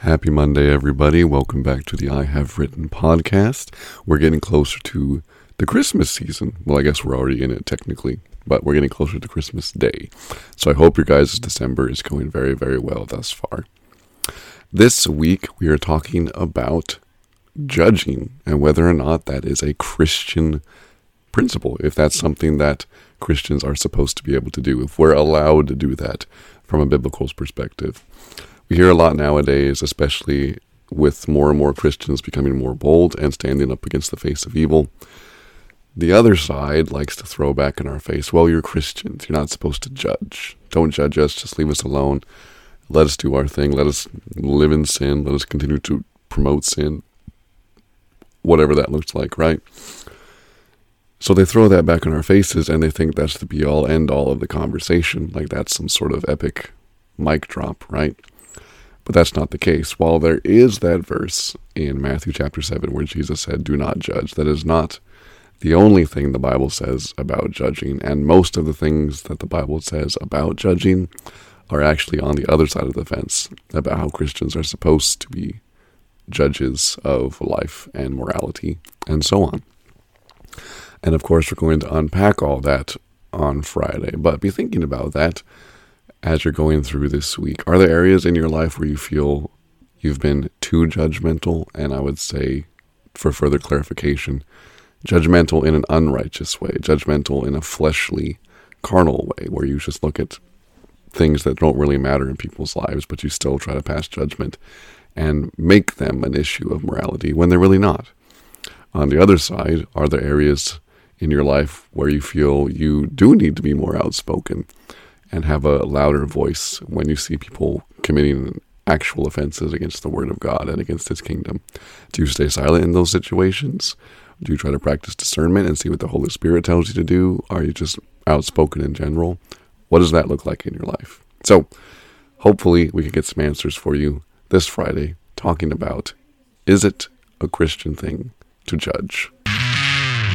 Happy Monday, everybody. Welcome back to the I Have Written podcast. We're getting closer to the Christmas season. Well, I guess we're already in it technically, but we're getting closer to Christmas Day. So I hope your guys' December is going very, very well thus far. This week, we are talking about judging and whether or not that is a Christian principle, if that's something that Christians are supposed to be able to do, if we're allowed to do that from a biblical perspective. We hear a lot nowadays, especially with more and more Christians becoming more bold and standing up against the face of evil. The other side likes to throw back in our face, well, you're Christians. You're not supposed to judge. Don't judge us. Just leave us alone. Let us do our thing. Let us live in sin. Let us continue to promote sin. Whatever that looks like, right? So they throw that back in our faces and they think that's the be all end all of the conversation. Like that's some sort of epic mic drop, right? But that's not the case. While there is that verse in Matthew chapter 7 where Jesus said, Do not judge, that is not the only thing the Bible says about judging. And most of the things that the Bible says about judging are actually on the other side of the fence about how Christians are supposed to be judges of life and morality and so on. And of course, we're going to unpack all that on Friday. But be thinking about that as you're going through this week? Are there areas in your life where you feel you've been too judgmental? And I would say, for further clarification, judgmental in an unrighteous way, judgmental in a fleshly, carnal way, where you just look at things that don't really matter in people's lives, but you still try to pass judgment and make them an issue of morality when they're really not. On the other side, are there areas in your life where you feel you do need to be more outspoken? And have a louder voice when you see people committing actual offenses against the word of God and against his kingdom? Do you stay silent in those situations? Do you try to practice discernment and see what the Holy Spirit tells you to do? Are you just outspoken in general? What does that look like in your life? So, hopefully, we can get some answers for you this Friday talking about is it a Christian thing to judge?